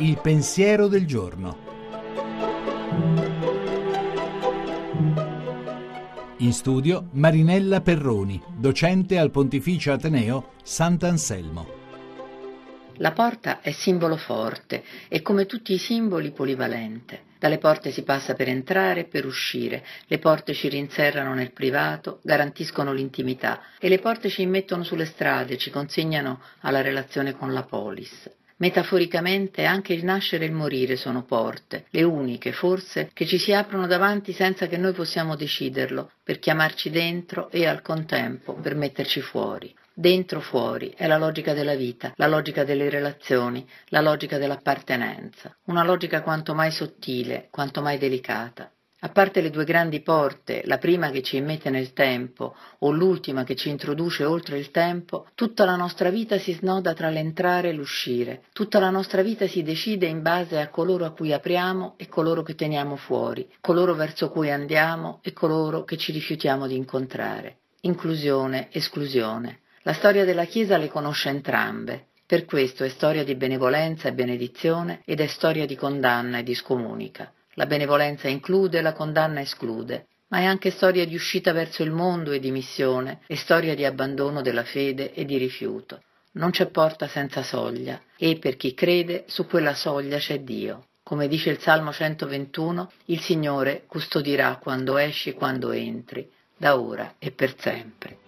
Il pensiero del giorno. In studio Marinella Perroni, docente al Pontificio Ateneo Sant'Anselmo. La porta è simbolo forte e come tutti i simboli polivalente. Dalle porte si passa per entrare e per uscire, le porte ci rinserrano nel privato, garantiscono l'intimità e le porte ci immettono sulle strade, ci consegnano alla relazione con la polis. Metaforicamente anche il nascere e il morire sono porte, le uniche, forse, che ci si aprono davanti senza che noi possiamo deciderlo, per chiamarci dentro e al contempo per metterci fuori. Dentro fuori è la logica della vita, la logica delle relazioni, la logica dell'appartenenza, una logica quanto mai sottile, quanto mai delicata. A parte le due grandi porte, la prima che ci immette nel tempo o l'ultima che ci introduce oltre il tempo, tutta la nostra vita si snoda tra l'entrare e l'uscire, tutta la nostra vita si decide in base a coloro a cui apriamo e coloro che teniamo fuori, coloro verso cui andiamo e coloro che ci rifiutiamo di incontrare. Inclusione, esclusione. La storia della Chiesa le conosce entrambe, per questo è storia di benevolenza e benedizione ed è storia di condanna e di scomunica. La benevolenza include, la condanna esclude, ma è anche storia di uscita verso il mondo e di missione, è storia di abbandono della fede e di rifiuto. Non c'è porta senza soglia, e per chi crede su quella soglia c'è Dio. Come dice il Salmo 121, il Signore custodirà quando esci e quando entri, da ora e per sempre.